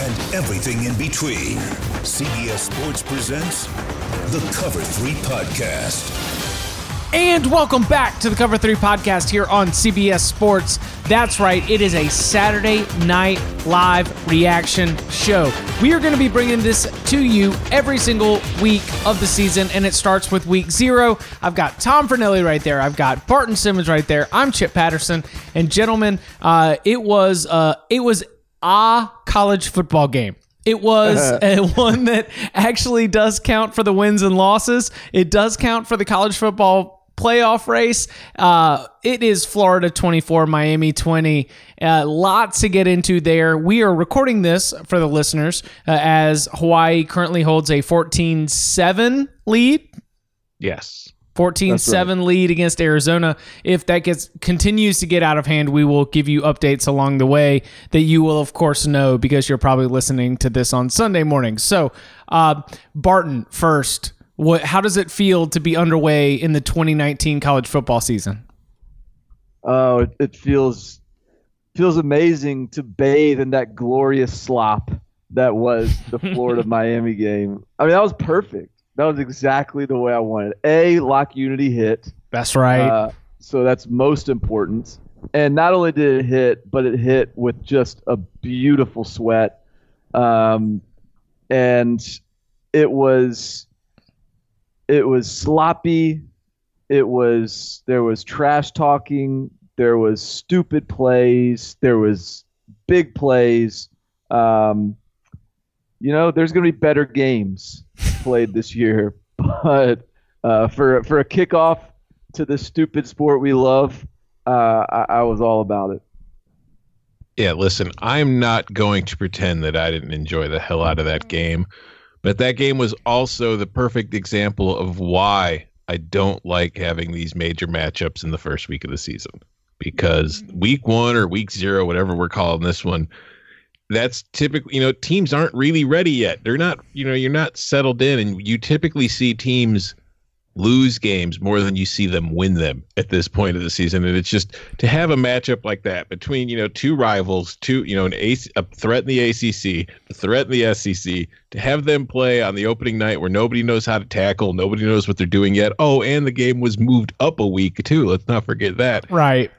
and everything in between, CBS Sports presents the Cover 3 podcast. And welcome back to the Cover 3 podcast here on CBS Sports. That's right, it is a Saturday night live reaction show. We are going to be bringing this to you every single week of the season, and it starts with week zero. I've got Tom Fornelli right there, I've got Barton Simmons right there, I'm Chip Patterson, and gentlemen, uh, it was uh, it was a college football game. It was a one that actually does count for the wins and losses. It does count for the college football playoff race. Uh, it is Florida 24, Miami 20. Uh, lots to get into there. We are recording this for the listeners uh, as Hawaii currently holds a 14 7 lead. Yes. 14-7 lead against Arizona. If that gets continues to get out of hand, we will give you updates along the way that you will of course know because you're probably listening to this on Sunday morning. So, uh, Barton first. What? How does it feel to be underway in the 2019 college football season? Oh, it, it feels feels amazing to bathe in that glorious slop that was the Florida Miami game. I mean, that was perfect. That was exactly the way I wanted. A lock unity hit. That's right. Uh, so that's most important. And not only did it hit, but it hit with just a beautiful sweat. Um, and it was it was sloppy. It was there was trash talking. There was stupid plays. There was big plays. Um, you know, there's going to be better games played this year, but uh, for for a kickoff to the stupid sport we love, uh, I, I was all about it. Yeah, listen, I'm not going to pretend that I didn't enjoy the hell out of that game, but that game was also the perfect example of why I don't like having these major matchups in the first week of the season. Because week one or week zero, whatever we're calling this one, that's typically, you know, teams aren't really ready yet. They're not, you know, you're not settled in, and you typically see teams lose games more than you see them win them at this point of the season. And it's just to have a matchup like that between, you know, two rivals, two, you know, an a threat in the ACC, a threat in the SEC, to have them play on the opening night where nobody knows how to tackle, nobody knows what they're doing yet. Oh, and the game was moved up a week too. Let's not forget that. Right.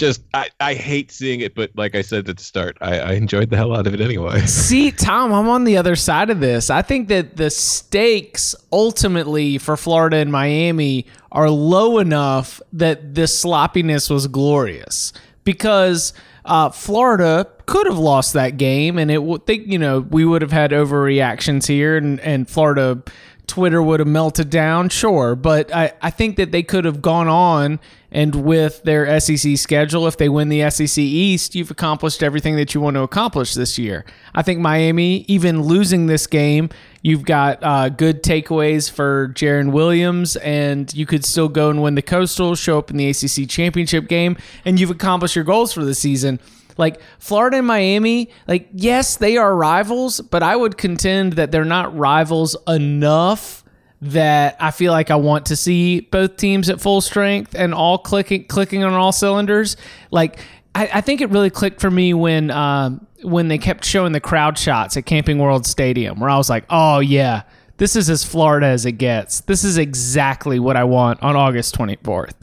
Just I, I hate seeing it, but like I said at the start, I, I enjoyed the hell out of it anyway. See, Tom, I'm on the other side of this. I think that the stakes ultimately for Florida and Miami are low enough that this sloppiness was glorious because uh, Florida could have lost that game, and it would think you know we would have had overreactions here, and and Florida. Twitter would have melted down, sure, but I, I think that they could have gone on and with their SEC schedule, if they win the SEC East, you've accomplished everything that you want to accomplish this year. I think Miami, even losing this game, you've got uh, good takeaways for Jarren Williams, and you could still go and win the Coastal, show up in the ACC championship game, and you've accomplished your goals for the season. Like Florida and Miami, like yes, they are rivals, but I would contend that they're not rivals enough that I feel like I want to see both teams at full strength and all clicking clicking on all cylinders. Like I, I think it really clicked for me when um, when they kept showing the crowd shots at Camping World Stadium, where I was like, oh yeah, this is as Florida as it gets. This is exactly what I want on August twenty fourth.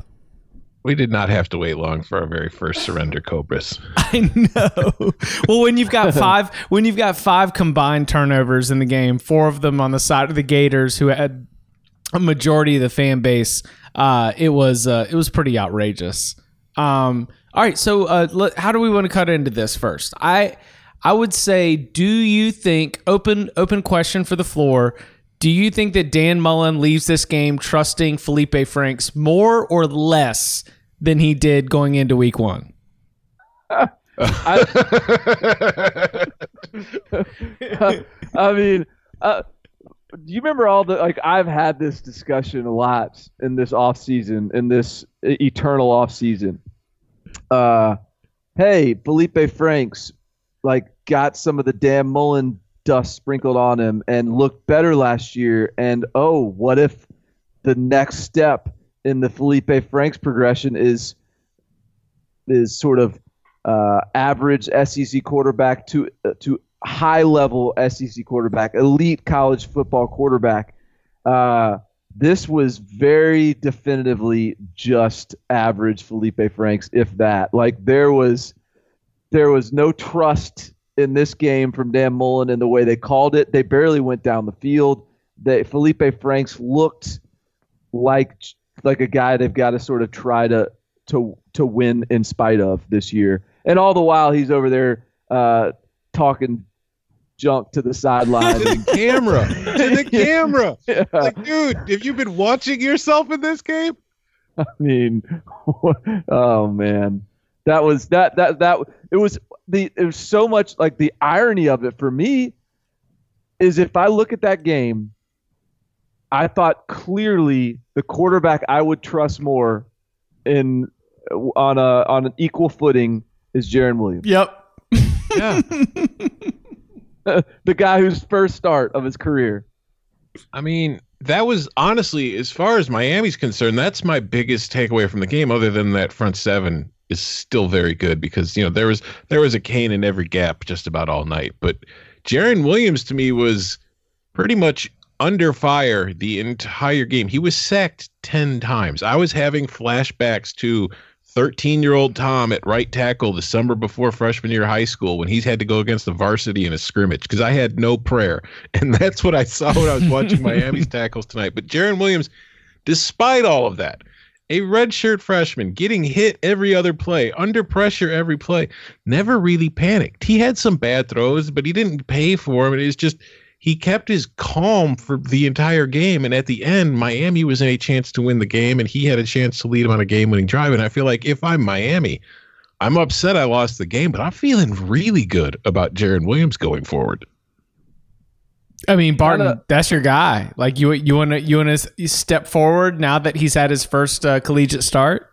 We did not have to wait long for our very first surrender Cobras. I know. well, when you've got five, when you've got five combined turnovers in the game, four of them on the side of the Gators, who had a majority of the fan base, uh, it was uh, it was pretty outrageous. Um, all right, so uh, let, how do we want to cut into this first? I I would say, do you think open open question for the floor? Do you think that Dan Mullen leaves this game trusting Felipe Franks more or less than he did going into Week One? I, I mean, uh, do you remember all the like I've had this discussion a lot in this off season, in this eternal off season. Uh, hey, Felipe Franks, like got some of the Dan Mullen dust sprinkled on him and looked better last year. And oh, what if the next step in the Felipe Franks progression is is sort of uh, average SEC quarterback to uh, to high level SEC quarterback, elite college football quarterback. Uh, this was very definitively just average Felipe Franks, if that. Like there was there was no trust in this game from Dan Mullen in the way they called it. They barely went down the field. They Felipe Franks looked like like a guy they've got to sort of try to to to win in spite of this year. And all the while he's over there uh, talking junk to the sideline. to the camera. to the camera. Yeah. Like, dude, have you been watching yourself in this game? I mean, oh man, that was that that that it was the it was so much like the irony of it for me is if I look at that game, I thought clearly the quarterback I would trust more in on a on an equal footing is Jarren Williams. Yep. Yeah. the guy whose first start of his career. I mean, that was honestly, as far as Miami's concerned, that's my biggest takeaway from the game. Other than that, front seven is still very good because you know there was there was a cane in every gap just about all night. But Jarren Williams to me was pretty much under fire the entire game. He was sacked ten times. I was having flashbacks to 13 year old Tom at right tackle the summer before freshman year of high school when he's had to go against the varsity in a scrimmage because I had no prayer. And that's what I saw when I was watching Miami's tackles tonight. But Jarren Williams, despite all of that, a redshirt freshman getting hit every other play, under pressure every play, never really panicked. He had some bad throws, but he didn't pay for them. It was just he kept his calm for the entire game. And at the end, Miami was in a chance to win the game, and he had a chance to lead them on a game winning drive. And I feel like if I'm Miami, I'm upset I lost the game, but I'm feeling really good about Jarren Williams going forward. I mean, Barton, Kinda, that's your guy. Like you, you want to you want to step forward now that he's had his first uh, collegiate start.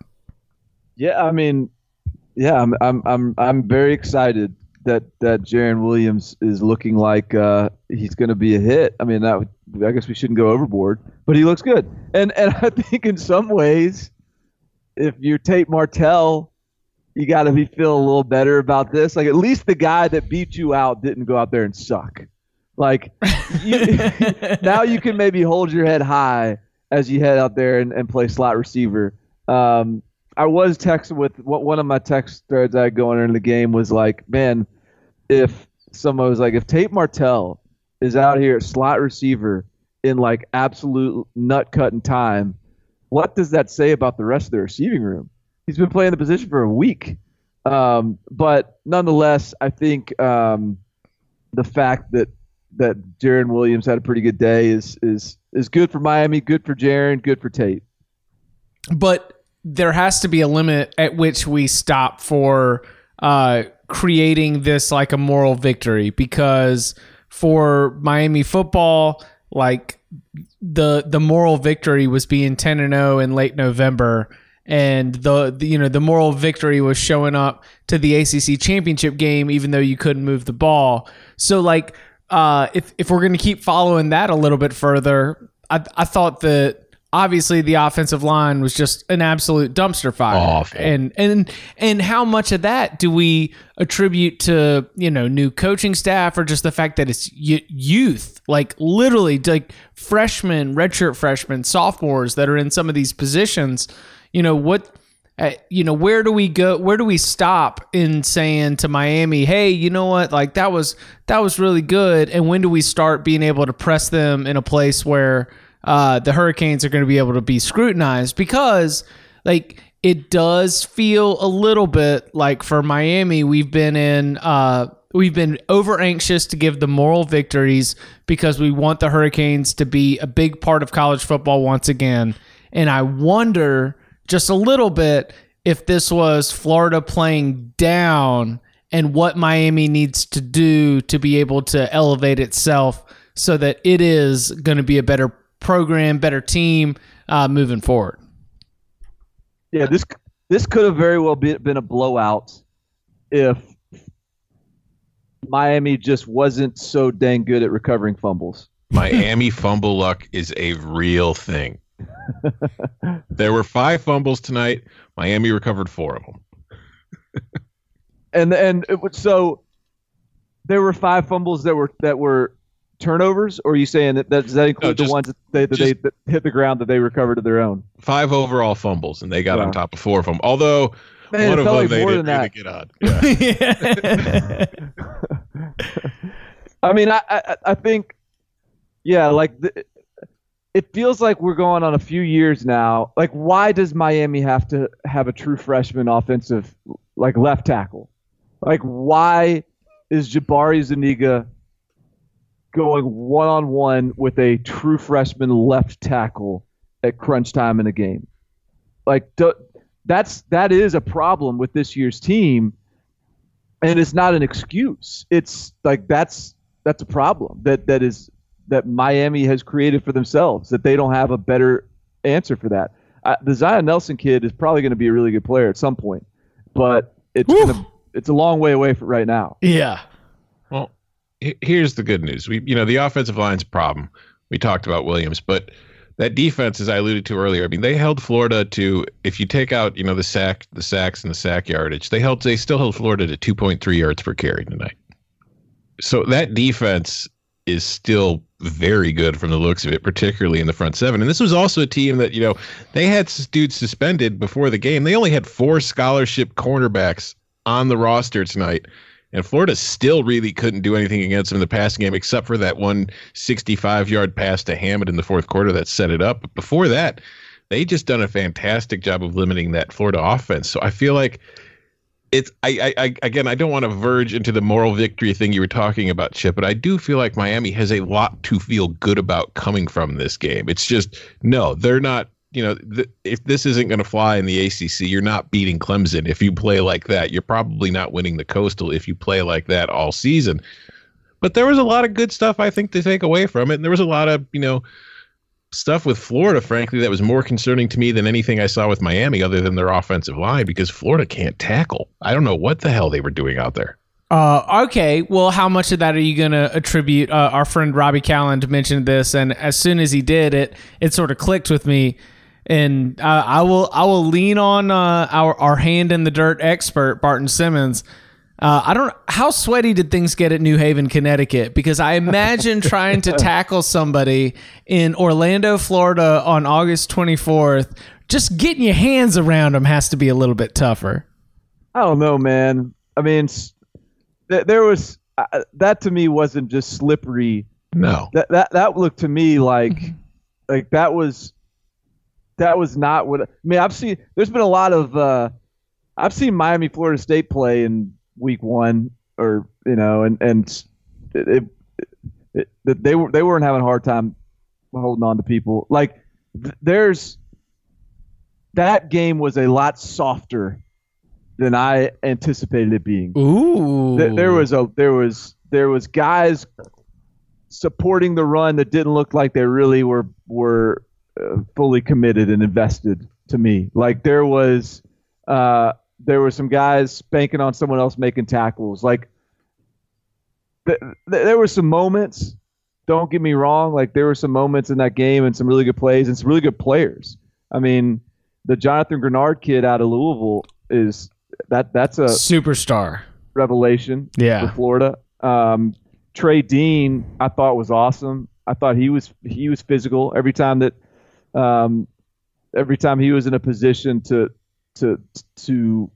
Yeah, I mean, yeah, I'm I'm I'm I'm very excited that that Jarren Williams is looking like uh, he's going to be a hit. I mean, that would, I guess we shouldn't go overboard, but he looks good. And and I think in some ways, if you're Tate Martell, you got to be feeling a little better about this. Like at least the guy that beat you out didn't go out there and suck. Like you, now you can maybe hold your head high as you head out there and, and play slot receiver. Um, I was texting with one of my text threads I had going into the game was like, man, if someone was like, if Tate Martell is out here slot receiver in like absolute nut cutting time, what does that say about the rest of the receiving room? He's been playing the position for a week. Um, but nonetheless, I think um, the fact that that Jarren Williams had a pretty good day is is is good for Miami, good for Jarren, good for Tate. But there has to be a limit at which we stop for uh, creating this like a moral victory because for Miami football, like the the moral victory was being 10 and 0 in late November and the, the, you know the moral victory was showing up to the ACC championship game even though you couldn't move the ball. So like uh, if if we're going to keep following that a little bit further, I, I thought that obviously the offensive line was just an absolute dumpster fire. Awful. And and and how much of that do we attribute to you know new coaching staff or just the fact that it's youth, like literally like freshmen, redshirt freshmen, sophomores that are in some of these positions. You know what? Uh, you know where do we go where do we stop in saying to miami hey you know what like that was that was really good and when do we start being able to press them in a place where uh, the hurricanes are going to be able to be scrutinized because like it does feel a little bit like for miami we've been in uh, we've been over anxious to give the moral victories because we want the hurricanes to be a big part of college football once again. And i wonder just a little bit if this was Florida playing down and what Miami needs to do to be able to elevate itself so that it is going to be a better program, better team uh, moving forward. Yeah, this this could have very well be, been a blowout if Miami just wasn't so dang good at recovering fumbles. Miami fumble luck is a real thing. there were five fumbles tonight. Miami recovered four of them. and and it was, so there were five fumbles that were that were turnovers, or are you saying that, that does that include just- the ones that they, that they just- that hit the ground that they recovered of their own? Five overall fumbles, and they got on top of four of them. Although Man, one of them like they more didn't than really that. get on. Yeah. I mean, I, I I think, yeah, like the, it feels like we're going on a few years now. Like, why does Miami have to have a true freshman offensive, like left tackle? Like, why is Jabari Zuniga going one on one with a true freshman left tackle at crunch time in a game? Like, that's that is a problem with this year's team and it's not an excuse. It's like that's that's a problem that that is that Miami has created for themselves that they don't have a better answer for that. Uh, the Zion Nelson kid is probably going to be a really good player at some point, but it's gonna, it's a long way away from right now. yeah. Well, here's the good news. We, you know, the offensive line's a problem. We talked about Williams, but that defense, as I alluded to earlier, I mean, they held Florida to. If you take out, you know, the sack, the sacks, and the sack yardage, they held. They still held Florida to 2.3 yards per carry tonight. So that defense is still very good from the looks of it, particularly in the front seven. And this was also a team that, you know, they had dudes suspended before the game. They only had four scholarship cornerbacks on the roster tonight. And Florida still really couldn't do anything against them in the passing game, except for that one 65 yard pass to Hammond in the fourth quarter that set it up. But before that, they just done a fantastic job of limiting that Florida offense. So I feel like it's I, I, I again I don't want to verge into the moral victory thing you were talking about, Chip, but I do feel like Miami has a lot to feel good about coming from this game. It's just no, they're not. You know, th- if this isn't going to fly in the ACC, you're not beating Clemson if you play like that. You're probably not winning the Coastal if you play like that all season. But there was a lot of good stuff I think to take away from it, and there was a lot of you know stuff with Florida, frankly, that was more concerning to me than anything I saw with Miami, other than their offensive line, because Florida can't tackle. I don't know what the hell they were doing out there. Uh, okay. Well, how much of that are you going to attribute? Uh, our friend Robby Kalland mentioned this, and as soon as he did, it it sort of clicked with me. And uh, I will I will lean on uh, our our hand in the dirt expert Barton Simmons. Uh, I don't. How sweaty did things get at New Haven, Connecticut? Because I imagine trying to tackle somebody in Orlando, Florida, on August twenty fourth. Just getting your hands around them has to be a little bit tougher. I don't know, man. I mean, th- there was uh, that to me wasn't just slippery. No. That that that looked to me like like that was that was not what I mean. I've seen. There's been a lot of. Uh, I've seen Miami, Florida State play in week one, or you know, and and it, it, it, they were they weren't having a hard time holding on to people. Like th- there's that game was a lot softer than I anticipated it being. Ooh, Th- there was a there was there was guys supporting the run that didn't look like they really were were uh, fully committed and invested to me. Like there was uh, there were some guys banking on someone else making tackles. Like th- th- there were some moments don't get me wrong. Like there were some moments in that game and some really good plays and some really good players. I mean, the Jonathan Greenard kid out of Louisville is that that's a superstar revelation Yeah. for Florida. Um, Trey Dean, I thought was awesome. I thought he was he was physical every time that um, every time he was in a position to to to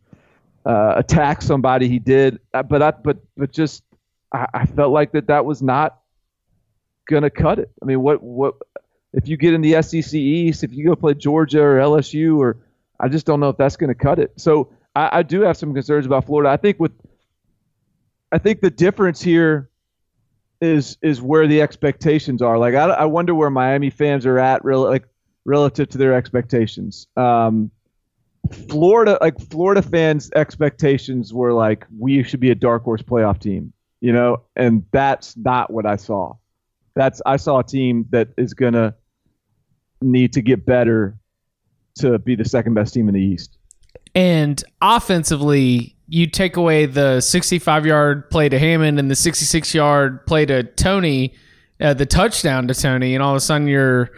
uh, attack somebody, he did. Uh, But I but but just I, I felt like that that was not gonna cut it. I mean, what what if you get in the SEC East, if you go play Georgia or LSU or I just don't know if that's to cut it. So I, I do have some concerns about Florida. I think with I think the difference here is is where the expectations are. Like I, I wonder where Miami fans are at, Really, like relative to their expectations. Um, Florida, like Florida fans' expectations were like we should be a dark horse playoff team, you know, and that's not what I saw. That's I saw a team that is gonna need to get better to be the second best team in the East. And offensively, you take away the 65 yard play to Hammond and the 66 yard play to Toney, uh, the touchdown to Toney, and all of a sudden you're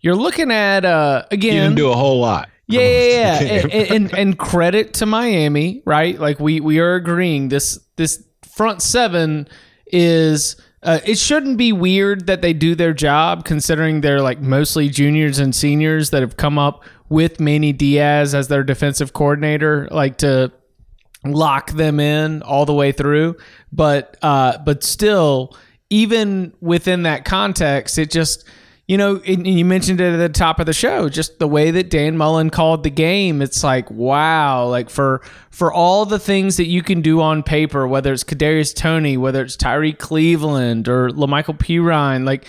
you're looking at uh, again. didn't do a whole lot. Yeah, yeah, yeah. and, and and credit to Miami, right? Like we we are agreeing this this front seven is uh, it shouldn't be weird that they do their job considering they're like mostly juniors and seniors that have come up with Manny Diaz as their defensive coordinator, like to lock them in all the way through. But uh, but still, even within that context, it just you know, and you mentioned it at the top of the show, just the way that Dan Mullen called the game. It's like, wow, like for for all the things that you can do on paper, whether it's Kadarius Toney, whether it's Tyrie Cleveland or Lamical Perine, like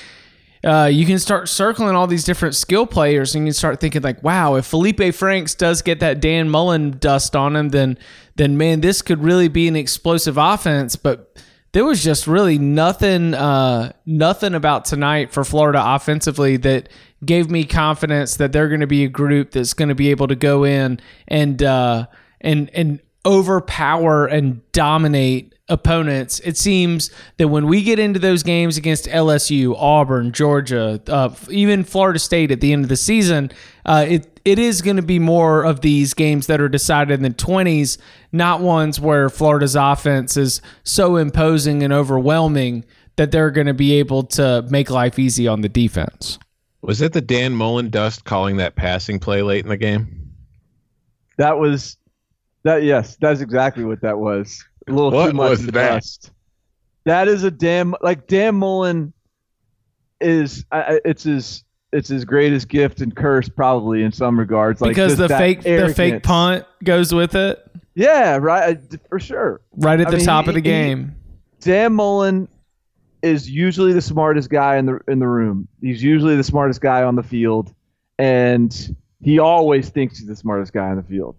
uh, you can start circling all these different skill players and you start thinking like, wow, if Felipe Franks does get that Dan Mullen dust on him, then then man, this could really be an explosive offense. But there was just really nothing uh, nothing about tonight for Florida offensively that gave me confidence that they're going to be a group that's going to be able to go in and uh, and and overpower and dominate opponents. It seems that when we get into those games against LSU, Auburn, Georgia, uh, even Florida State at the end of the season, uh, it it is going to be more of these games that are decided in the twenties, not ones where Florida's offense is so imposing and overwhelming that they're going to be able to make life easy on the defense. Was it the Dan Mullen dust calling that passing play late in the game? That was that. Yes, that's exactly what that was. A little What too much was that? dust. That is a damn like Dan Mullen is. I I- it's his. It's his greatest gift and curse, probably in some regards. Like because the that fake the fake punt goes with it Yeah, right. For sure. right at I the mean, top he- of the he- game. Dan Mullen is usually the smartest guy in the in the room. He's usually the smartest guy on the field, and he always thinks he's the smartest guy on the field.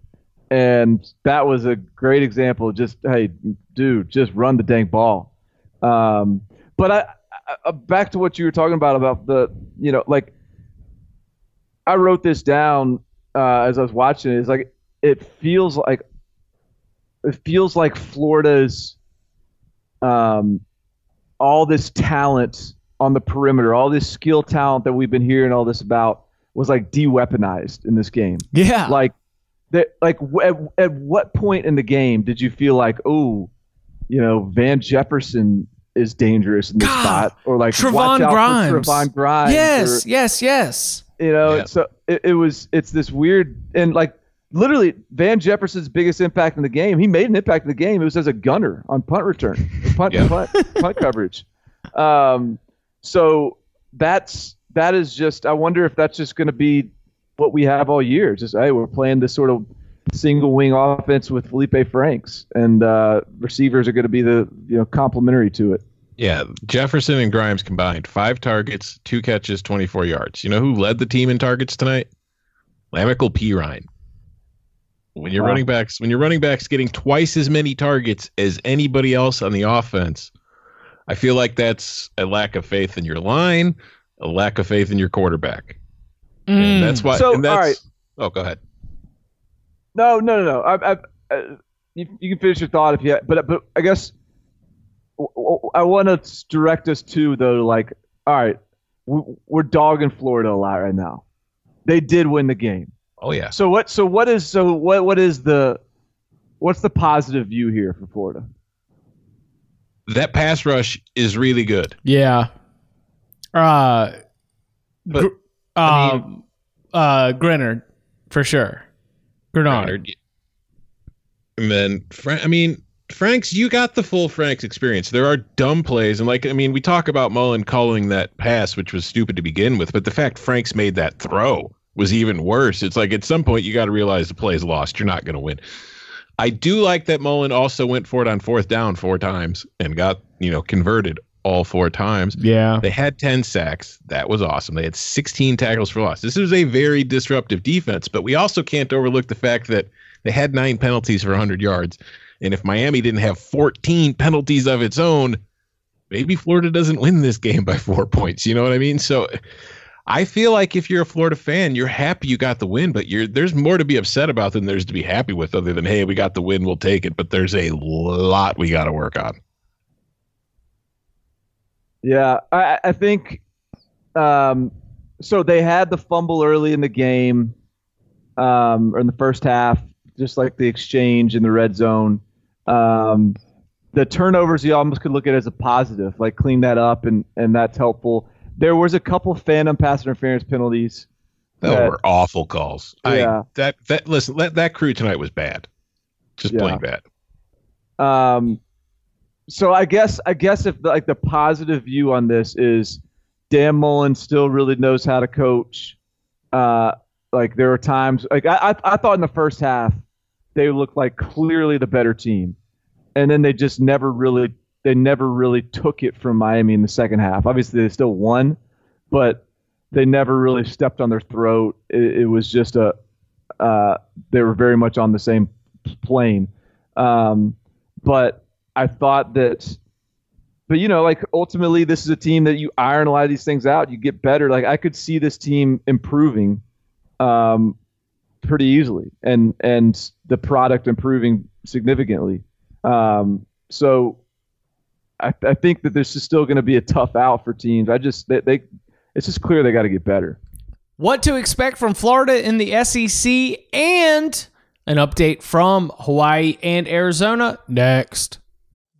And that was a great example. of Just hey, dude, just run the dang ball. Um, but I, I back to what you were talking about about the you know like I wrote this down uh, as I was watching it. It's like it feels like it feels like Florida's um, all this talent on the perimeter, all this skill talent that we've been hearing all this about was like de-weaponized in this game. Yeah. Like that, like at, at what point in the game did you feel like, oh, you know, Van Jefferson is dangerous in this God, spot, or like Trevon watch out Grimes. for Trevon Grimes, yes, or- yes, yes. you know, Yeah. so it, it was it's this weird and like literally Van Jefferson's biggest impact in the game. He made an impact in the game. It was as a gunner on punt return, punt Yeah. punt, punt coverage. Um, so that's that is just. I wonder if that's just going to be what we have all year. Just hey, we're playing this sort of single wing offense with Felipe Franks, and uh, receivers are going to be the you know complementary to it. Yeah, Jefferson and Grimes combined five targets, two catches, 24 yards. You know who led the team in targets tonight? Lamical Perine. When your Wow. running backs, when your running backs getting twice as many targets as anybody else on the offense, I feel like that's a lack of faith in your line, a lack of faith in your quarterback, Mm. and that's why. So, and that's, all right. Oh, go ahead. No, no, no, no. I, I, uh, you, you can finish your thought if you. But but I guess I want to direct us to though, like all right, we- we're dogging Florida a lot right now. They did win the game. Oh yeah. So what? So what is? So what? What is the? What's the positive view here for Florida? That pass rush is really good. Yeah. Uh, But, gr- I um, uh, Greenard, for sure. Greenard. And then, Fra- I mean, Franks, you got the full Franks experience. There are dumb plays, and like, I mean, we talk about Mullen calling that pass, which was stupid to begin with, but the fact Franks made that throw was even worse. It's like at some point you got to realize the play is lost. You're not going to win. I do like that Mullen also went for it on fourth down four times and got you know converted all four times. Yeah. They had 10 sacks. That was awesome. They had 16 tackles for loss. This is a very disruptive defense, but we also can't overlook the fact that they had nine penalties for 100 yards. And if Miami didn't have 14 penalties of its own, maybe Florida doesn't win this game by four points. You know what I mean? So I feel like if you're a Florida fan, you're happy you got the win, but you're there's more to be upset about than there's to be happy with, other than hey, we got the win, we'll take it. But there's a lot we got to work on. Yeah, I, I think. Um, so they had the fumble early in the game, um, or in the first half, just like the exchange in the red zone. Um, the turnovers you almost could look at as a positive, like clean that up, and and that's helpful. There was a couple phantom pass interference penalties. That that- were awful calls. Yeah. I, that that listen, that, that crew tonight was bad. Just Yeah. plain bad. Um, so I guess I guess if like the positive view on this is Dan Mullen still really knows how to coach. Uh, like there are times like I, I I thought in the first half they looked like clearly the better team, and then they just never really they never really took it from Miami in the second half. Obviously they still won, but they never really stepped on their throat. It, it was just a uh, they were very much on the same plane. Um, but I thought that, but you know, like ultimately, this is a team that you iron a lot of these things out, you get better. Like I could see this team improving, um, pretty easily, and and the product improving significantly. Um, so I, I think that this is still going to be a tough out for teams. I just they, they it's just clear they got to get better. What to expect from Florida in the SEC and an update from Hawaii and Arizona next.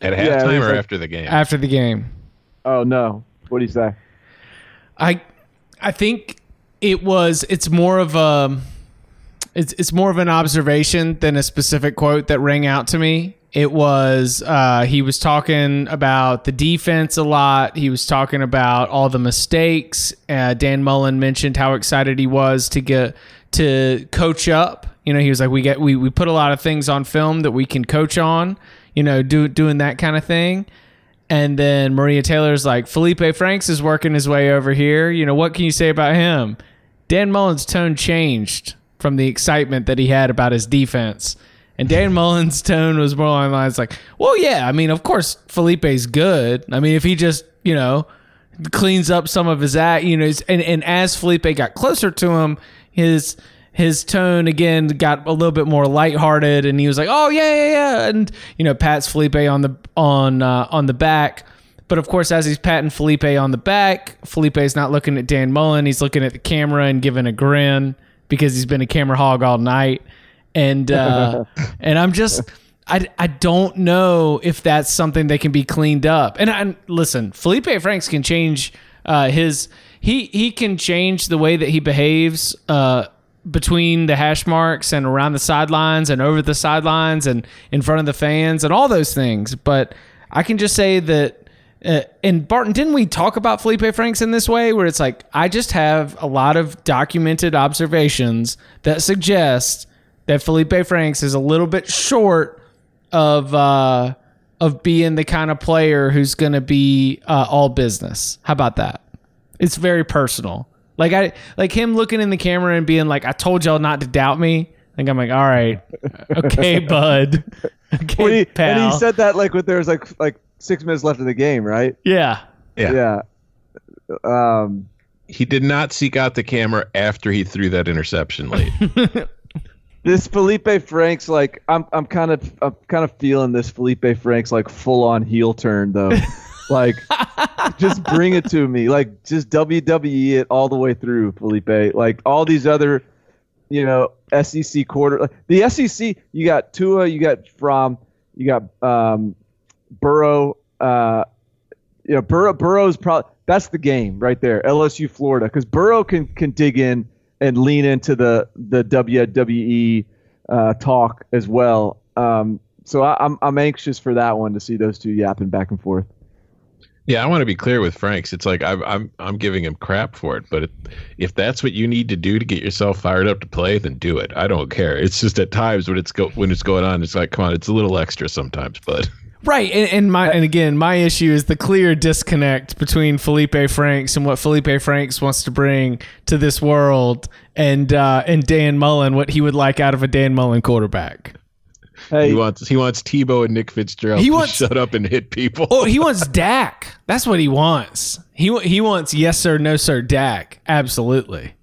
At halftime was or like- after the game? after the game? Oh no, what do you say? I I think it was it's more of a it's it's more of an observation than a specific quote that rang out to me. It was uh, he was talking about the defense a lot. He was talking about all the mistakes. Uh, Dan Mullen mentioned how excited he was to get to coach up. You know, he was like, we get we we put a lot of things on film that we can coach on. You know, do doing that kind of thing. And then Maria Taylor's like, Felipe Franks is working his way over here. You know, what can you say about him? Dan Mullen's tone changed from the excitement that he had about his defense. And Dan Mullen's tone was more along the lines like, well, yeah, I mean, of course, Felipe's good. I mean, if he just, you know, cleans up some of his act, you know, and, and as Felipe got closer to him, his his tone again got a little bit more lighthearted, and he was like, "Oh yeah, yeah, yeah," and you know, pats Felipe on the on uh, on the back. But of course, as he's patting Felipe on the back, Felipe's not looking at Dan Mullen. He's looking at the camera and giving a grin because he's been a camera hog all night. and uh, and I'm just. I, I don't know if that's something that can be cleaned up. And I, listen, Felipe Franks can change uh, his he he can change the way that he behaves uh, between the hash marks and around the sidelines and over the sidelines and in front of the fans and all those things. But I can just say that. Uh, and Barton, didn't we talk about Felipe Franks in this way, where it's like I just have a lot of documented observations that suggest that Felipe Franks is a little bit short of uh, of being the kind of player who's going to be uh, all business. How about that? It's very personal. Like I like him looking in the camera and being like, "I told y'all not to doubt me." Like I'm like, "All right, okay, bud." Okay, When he- pal. and he said that like with there was like like six minutes left in the game, right? "Yeah, Yeah. Yeah. Um, He did not seek out the camera after he threw that interception late. this Felipe Franks, like I'm, I'm kind of, I'm kind of feeling this Felipe Franks like full on heel turn though. like, just bring it to me. Like, just WWE it all the way through, Felipe. Like all these other, you know, SEC quarter. like, The SEC, you got Tua, you got Fromm, you got um, Burrow. Uh, you know, Burrow, Burrow's probably that's the game right there. LSU, Florida, because Burrow can can dig in and lean into the the WWE uh, talk as well. Um, so I, I'm I'm anxious for that one to see those two yapping back and forth. Yeah, I want to be clear with Franks. It's like I'm I'm I'm giving him crap for it, but if, that's what you need to do to get yourself fired up to play, then do it. I don't care. It's just at times when it's go when it's going on, it's like come on, it's a little extra sometimes, but right." And, and my and again, my issue is the clear disconnect between Felipe Franks and what Felipe Franks wants to bring to this world, and uh, and Dan Mullen, what he would like out of a Dan Mullen quarterback. Hey, he wants he wants Tebow and Nick Fitzgerald He to wants- shut up and hit people. Oh, he wants Dak. That's what he wants. He he wants yes sir, no sir, Dak. Absolutely.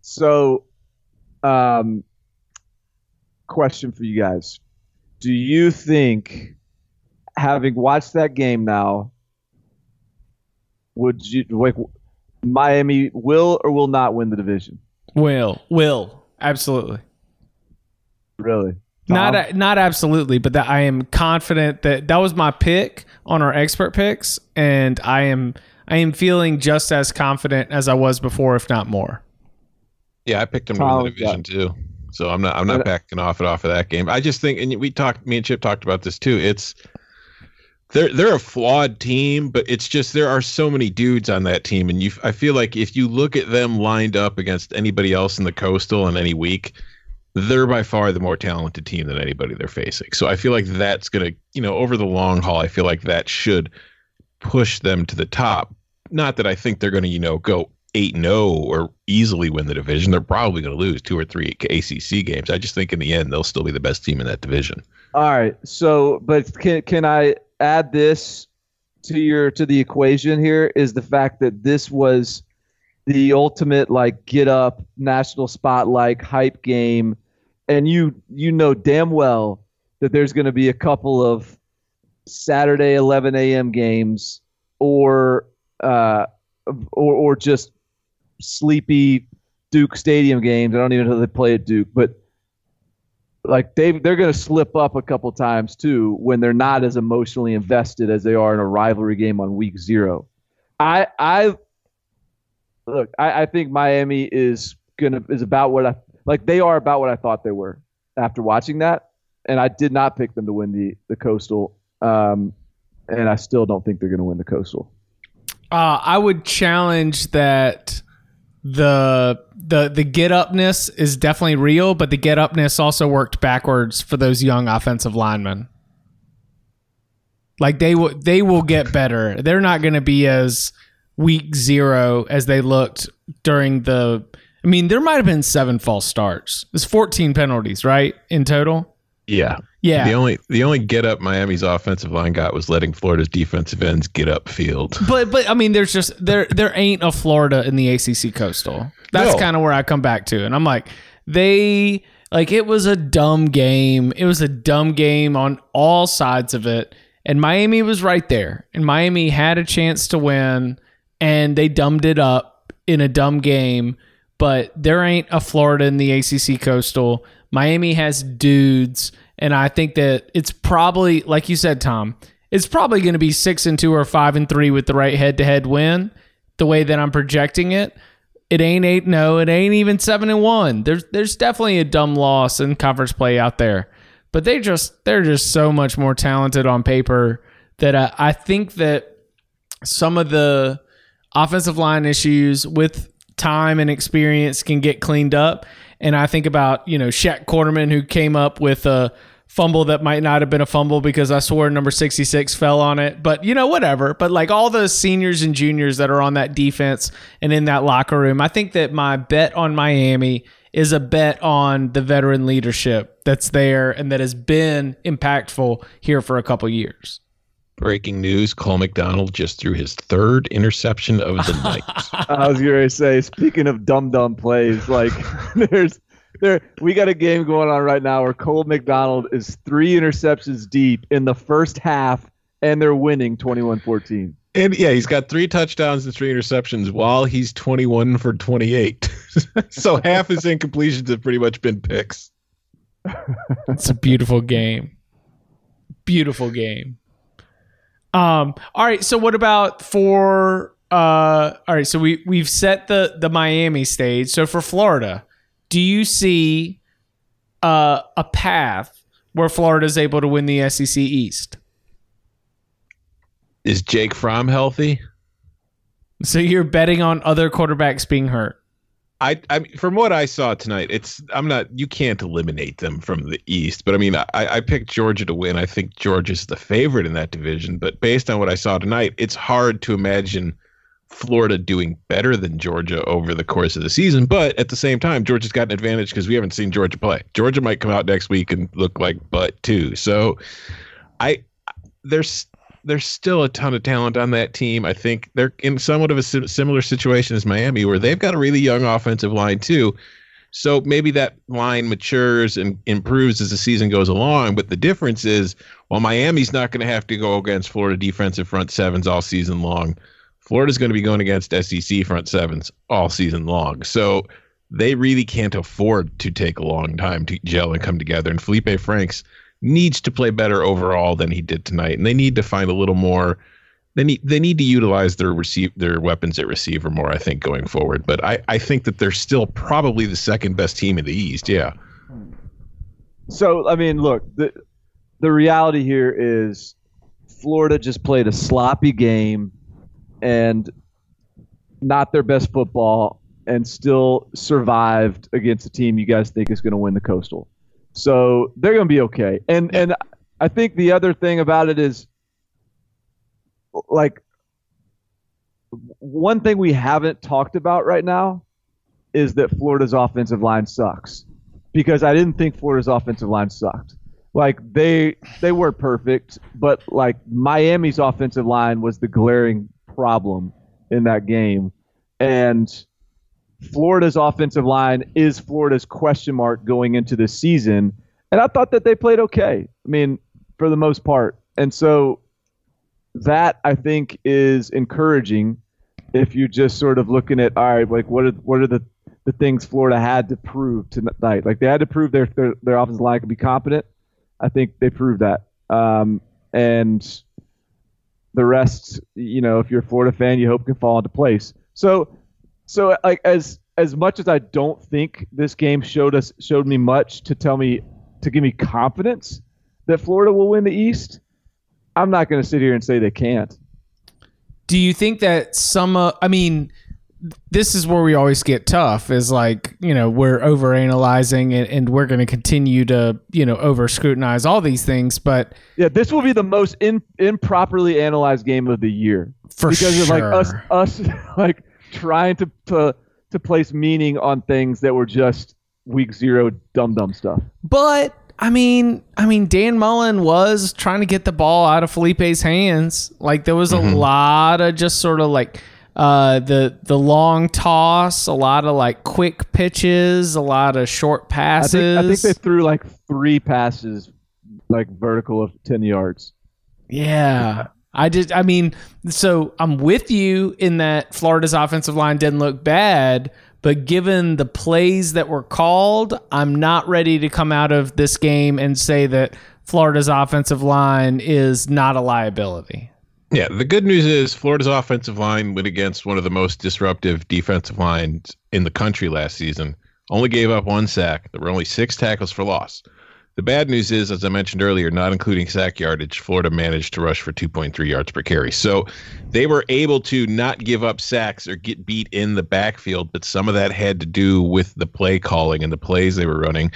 So, um, question for you guys: Do you think, having watched that game now, would you like Miami will or will not win the division? Will will absolutely. Really? Not a, not absolutely, but that I am confident that that was my pick on our expert picks, and I am I am feeling just as confident as I was before, if not more. Yeah, I picked him to win the division too. So I'm not I'm not uh, backing off it off of that game. I just think and we talked me and Chip talked about this too. It's they're they're a flawed team, but it's just there are so many dudes on that team and you I feel like if you look at them lined up against anybody else in the coastal in any week, they're by far the more talented team than anybody they're facing. So I feel like that's going to, you know, over the long haul, I feel like that should push them to the top. Not that I think they're going to, you know, go 8 0 or easily win the division. They're probably going to lose two or three ACC games. I just think in the end, they'll still be the best team in that division. All right. So, but can can I add this to your to the equation here? Is the fact that this was the ultimate like get up national spotlight hype game, and you you know damn well that there's going to be a couple of Saturday 11 a.m. games or uh or or just sleepy Duke Stadium games. I don't even know they play at Duke, but like they they're going to slip up a couple times too when they're not as emotionally invested as they are in a rivalry game on week zero. I I look I, I think Miami is gonna is about what I like they are about what I thought they were after watching that, and I did not pick them to win the the coastal, um, and I still don't think they're going to win the coastal. Uh, I would challenge that the the the get upness is definitely real, but the get upness also worked backwards for those young offensive linemen. Like they will they will get better. They're not going to be as week zero as they looked during the. I mean, there might have been seven false starts. There's 14 penalties, right, in total. Yeah. Yeah, The only the only get up Miami's offensive line got was letting Florida's defensive ends get up field. But but I mean, there's just there there ain't a Florida in the ACC coastal. That's No. kind of where I come back to, and I'm like, they like it was a dumb game. It was a dumb game on all sides of it, and Miami was right there, and Miami had a chance to win, and they dumbed it up in a dumb game. But there ain't a Florida in the ACC coastal. Miami has dudes, and I think that it's probably like you said, Tom. It's probably going to be six and two or five and three with the right head-to-head win. The way that I'm projecting it, it ain't eight no, it ain't even seven and one. There's there's definitely a dumb loss in conference play out there, but they just they're just so much more talented on paper that I, I think that some of the offensive line issues with time and experience can get cleaned up. And I think about, you know, Shaq Quarterman who came up with a fumble that might not have been a fumble because I swore number 66 fell on it. But, you know, whatever. But like all the seniors and juniors that are on that defense and in that locker room, I think that my bet on Miami is a bet on the veteran leadership that's there and that has been impactful here for a couple years. Breaking news: Cole McDonald just threw his third interception of the night. I was going to say, speaking of dumb dumb plays, like there's there we got a game going on right now where Cole McDonald is three interceptions deep in the first half, and they're winning 21-14. And yeah, he's got three touchdowns and three interceptions while he's 21 for 28. so half his incompletions have pretty much been picks. It's a beautiful game. Beautiful game. Um all right, so what about for uh all right, so we we've set the the Miami stage. So for Florida, do you see uh a path where Florida is able to win the SEC East? Is Jake Fromm healthy? So you're betting on other quarterbacks being hurt. I, I from what I saw tonight, it's I'm not you can't eliminate them from the East, but I mean I, I picked Georgia to win. I think Georgia's the favorite in that division, but based on what I saw tonight, it's hard to imagine Florida doing better than Georgia over the course of the season. But at the same time, Georgia's got an advantage because we haven't seen Georgia play. Georgia might come out next week and look like butt too. So I there's there's still a ton of talent on that team. I think they're in somewhat of a similar situation as Miami, where they've got a really young offensive line too. So maybe that line matures and improves as the season goes along. But the difference is, while Miami's not going to have to go against Florida defensive front sevens all season long, Florida's going to be going against SEC front sevens all season long. So they really can't afford to take a long time to gel and come together. And Felipe Franks needs to play better overall than he did tonight, and they need to find a little more. They need they need to utilize their receive their weapons at receiver more. I think going forward, but I I think that they're still probably the second best team in the East. Yeah. So I mean, look the the reality here is Florida just played a sloppy game and not their best football and still survived against a team you guys think is going to win the coastal. So they're going to be okay. And and I think the other thing about it is like one thing we haven't talked about right now is that Florida's offensive line sucks. Because I didn't think Florida's offensive line sucked. Like they they weren't perfect, but like Miami's offensive line was the glaring problem in that game. And Florida's offensive line is Florida's question mark going into this season. And I thought that they played okay. I mean, for the most part. And so that I think is encouraging if you're just sort of looking at all right, like what are what are the the things Florida had to prove tonight? Like they had to prove their their, their offensive line could be competent. I think they proved that. Um, and the rest, you know, if you're a Florida fan, you hope can fall into place. So so like as as much as I don't think this game showed us showed me much to tell me to give me confidence that Florida will win the East, I'm not going to sit here and say they can't. Do you think that some? Uh, I mean, this is where we always get tough. Is like you know we're over analyzing and, and we're going to continue to you know over scrutinize all these things. But yeah, this will be the most in, improperly analyzed game of the year for because sure. of like us us like trying to, to to place meaning on things that were just week zero dumb dumb stuff. But I mean, I mean, Dan Mullen was trying to get the ball out of Felipe's hands. Like there was a mm-hmm. lot of just sort of like uh, the the long toss, a lot of like quick pitches, a lot of short passes. I think, I think they threw like three passes, like vertical of ten yards. Yeah. I just, I mean, so I'm with you in that Florida's offensive line didn't look bad, But given the plays that were called, I'm not ready to come out of this game and say that Florida's offensive line is not a liability. Yeah, the good news is Florida's offensive line went against one of the most disruptive defensive lines in the country last season. Only gave up one sack. There were only six tackles for loss. The bad news is, as I mentioned earlier, not including sack yardage, Florida managed to rush for 2.3 yards per carry. So they were able to not give up sacks or get beat in the backfield, but some of that had to do with the play calling and the plays they were running.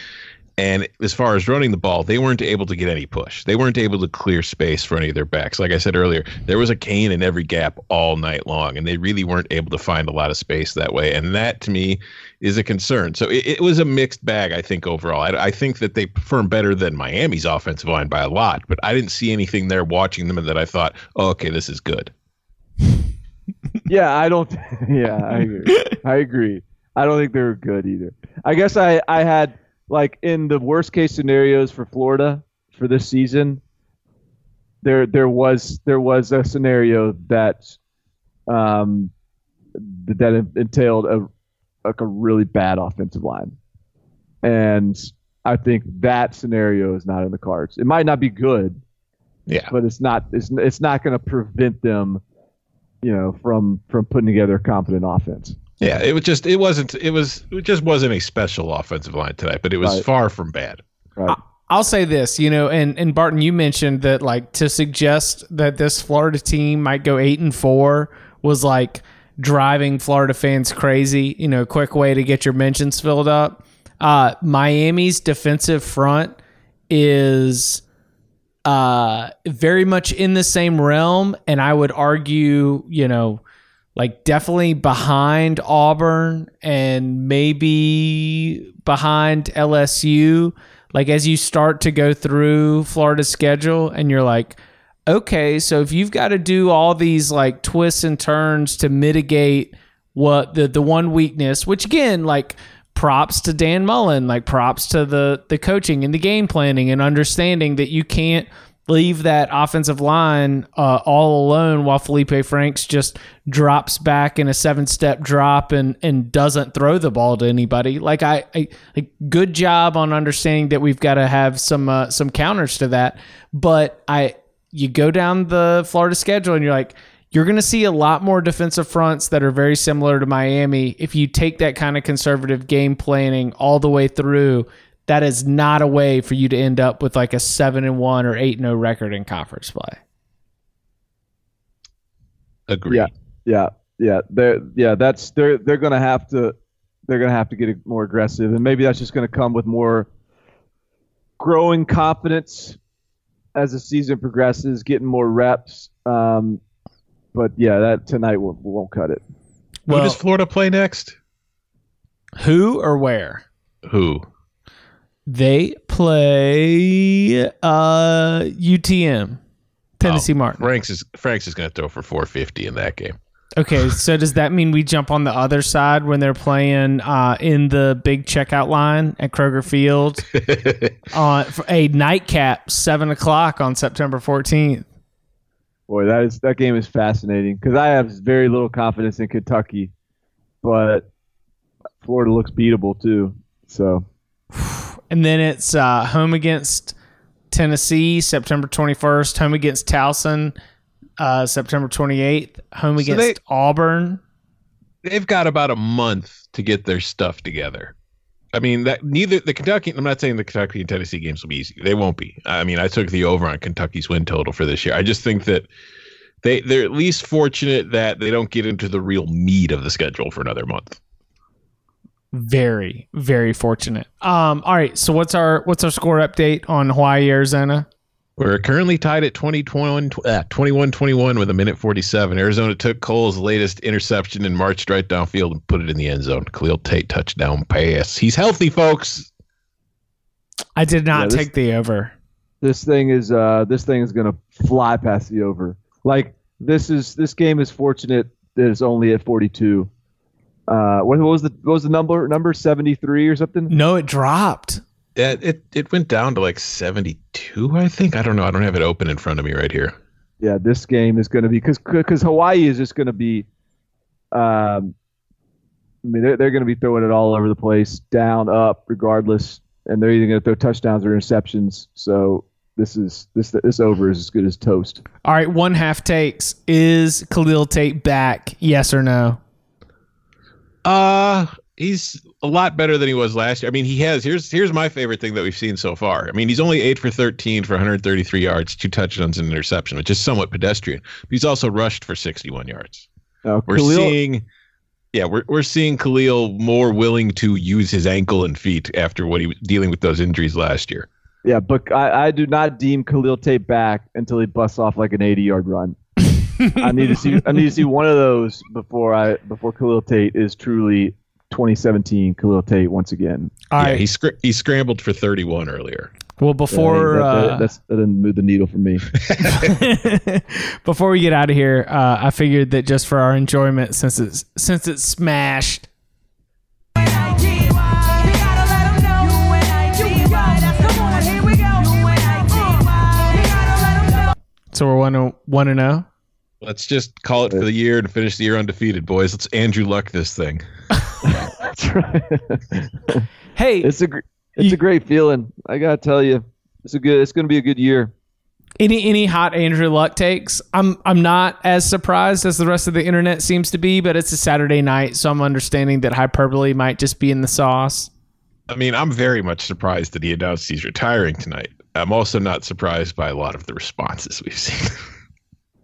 And as far as running the ball, they weren't able to get any push. They weren't able to clear space for any of their backs. Like I said earlier, there was a cane in every gap all night long, and they really weren't able to find a lot of space that way. And that, to me, is a concern. So it, it was a mixed bag, I think, overall. I, I, think that they performed better than Miami's offensive line by a lot, but I didn't see anything there watching them that I thought, oh, okay, this is good. yeah, I don't. Yeah, I agree. I agree. I don't think they were good either. I guess I, I had like in the worst case scenarios for Florida for this season, there there was there was a scenario that um that entailed a like a really bad offensive line, and I think that scenario is not in the cards. It might not be good, yeah, but it's not it's it's not going to prevent them, you know, from from putting together a competent offense. Yeah, it was just it wasn't it was it just wasn't a special offensive line tonight, but it was right. far from bad. Right. I'll say this, you know, and and Barton, you mentioned that like to suggest that this Florida team might go eight and four was like driving Florida fans crazy. You know, quick way to get your mentions filled up. Uh, Miami's defensive front is uh, very much in the same realm, and I would argue, you know, like definitely behind Auburn and maybe behind LSU. Like as you start to go through Florida's schedule and you're like, okay, so if you've got to do all these like twists and turns to mitigate what the the one weakness, which again, like props to Dan Mullen, like props to the the coaching and the game planning and understanding that you can't leave that offensive line uh, all alone while Felipe Franks just drops back in a seven step drop and and doesn't throw the ball to anybody. Like I, I like good job on understanding that we've got to have some uh, some counters to that. But I you go down the Florida schedule and you're like you're going to see a lot more defensive fronts that are very similar to Miami if you take that kind of conservative game planning all the way through that is not a way for you to end up with like a seven and one or eight and no oh record in conference play. Agree. Yeah, yeah, yeah. They're yeah. That's they're they're gonna have to they're gonna have to get more aggressive, and maybe that's just gonna come with more growing confidence as the season progresses, getting more reps. Um, but yeah, that tonight won't, won't cut it. Well, Who does Florida play next? Who or where? Who? They play uh, UTM, Tennessee oh, Martin. Franks is Franks is going to throw for 450 in that game. Okay, so does that mean we jump on the other side when they're playing uh, in the big checkout line at Kroger Field on uh, a nightcap, seven o'clock on September 14th? Boy, that is that game is fascinating because I have very little confidence in Kentucky, but Florida looks beatable too. So and then it's uh, home against Tennessee September 21st, home against Towson uh, September 28th, home against so they, Auburn. They've got about a month to get their stuff together. I mean that neither the Kentucky. I'm not saying the Kentucky and Tennessee games will be easy. They won't be. I mean, I took the over on Kentucky's win total for this year. I just think that they they're at least fortunate that they don't get into the real meat of the schedule for another month very very fortunate. Um, all right, so what's our what's our score update on Hawaii Arizona? We're currently tied at 21 uh, 21 21 with a minute 47. Arizona took Cole's latest interception and marched right downfield and put it in the end zone. Khalil Tate touchdown pass. He's healthy, folks. I did not yeah, this, take the over. This thing is uh this thing is going to fly past the over. Like this is this game is fortunate that it's only at 42 uh, what, what was the what was the number number seventy three or something? No, it dropped. Yeah, it it went down to like seventy two. I think I don't know. I don't have it open in front of me right here. Yeah, this game is going to be because because Hawaii is just going to be, um, I mean, they're, they're going to be throwing it all over the place, down, up, regardless, and they're either going to throw touchdowns or interceptions. So this is this this over is as good as toast. All right, one half takes. Is Khalil Tate back? Yes or no? Uh he's a lot better than he was last year. I mean, he has. Here's here's my favorite thing that we've seen so far. I mean, he's only eight for 13 for 133 yards, two touchdowns, and an interception, which is somewhat pedestrian. But he's also rushed for 61 yards. Uh, We're Khalil, seeing, yeah, we're we're seeing Khalil more willing to use his ankle and feet after what he was dealing with those injuries last year. yeah, but I, I do not deem Khalil Tate back until he busts off like an 80 yard run. I need to see I need to see one of those before I before Khalil Tate is truly 2017 Khalil Tate once again. All yeah, right. he scr- he scrambled for 31 earlier. well, Yeah, before that, that, uh, that's, that didn't move the needle for me. before we get out of here, uh, I figured that just for our enjoyment, since it's since it's smashed, so we're one to one and oh? zero. Let's just call it for the year and finish the year undefeated, boys. Let's Andrew Luck this thing. That's right. Hey, it's a gr- it's a great feeling. I gotta tell you, it's a good. It's gonna be a good year. any any hot Andrew Luck takes? I'm I'm not as surprised as the rest of the internet seems to be, but it's a Saturday night, so I'm understanding that hyperbole might just be in the sauce. I mean, I'm very much surprised that he announced he's retiring tonight. I'm also not surprised by a lot of the responses we've seen.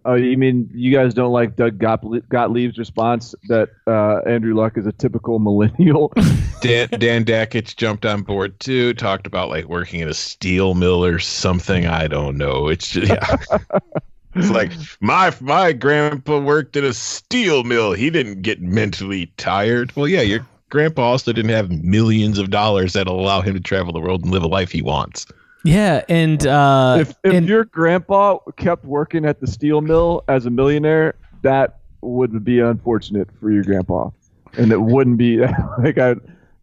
Oh, you mean you guys don't like Doug Gottlieb, Gottlieb's response that uh, Andrew Luck is a typical millennial? Dan Dan Dakich jumped on board too, talked about like working in a steel mill or something. I don't know. It's just yeah. It's like my my grandpa worked in a steel mill. He didn't get mentally tired. Well, yeah, your grandpa also didn't have millions of dollars that'll allow him to travel the world and live a life he wants. Yeah, and uh, if if and- your grandpa kept working at the steel mill as a millionaire, that would be unfortunate for your grandpa, and it wouldn't be like I.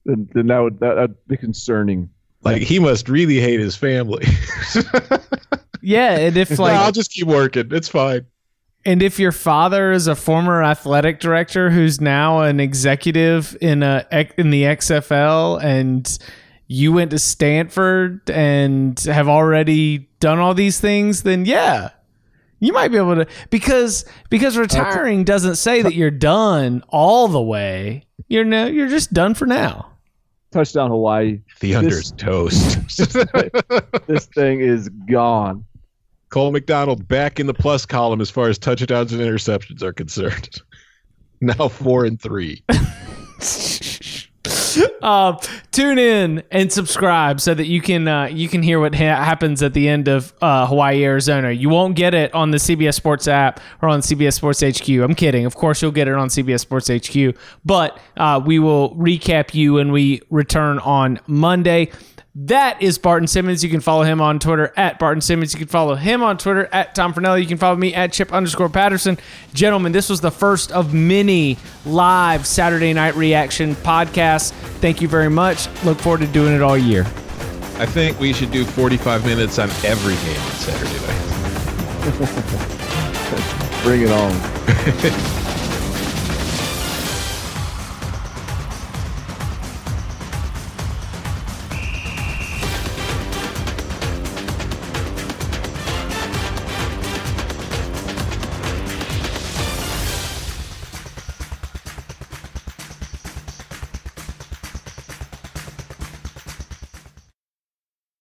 Then, then that would that would be concerning. Like he must really hate his family. yeah, and if No, like I'll just keep working. It's fine. And if your father is a former athletic director who's now an executive in a in the XFL and you went to Stanford and have already done all these things, then yeah. You might be able to because because retiring doesn't say that you're done all the way. You're no you're just done for now. Touchdown Hawaii. The under's toast. This thing is gone. Cole McDonald back in the plus column as far as touchdowns and interceptions are concerned. Now four and three. uh, tune in and subscribe so that you can uh, you can hear what ha- happens at the end of uh, Hawaii Arizona. You won't get it on the CBS Sports app or on CBS Sports HQ. I'm kidding. Of course, you'll get it on CBS Sports HQ, but uh, we will recap you when we return on Monday. That is Barton Simmons. You can follow him on Twitter at Barton Simmons. You can follow him on Twitter at Tom Fornelli. You can follow me at Chip underscore Patterson. Gentlemen, this was the first of many live Saturday night reaction podcasts. Thank you very much. Look forward to doing it all year. I think we should do 45 minutes on every game on Saturday night. Bring it on.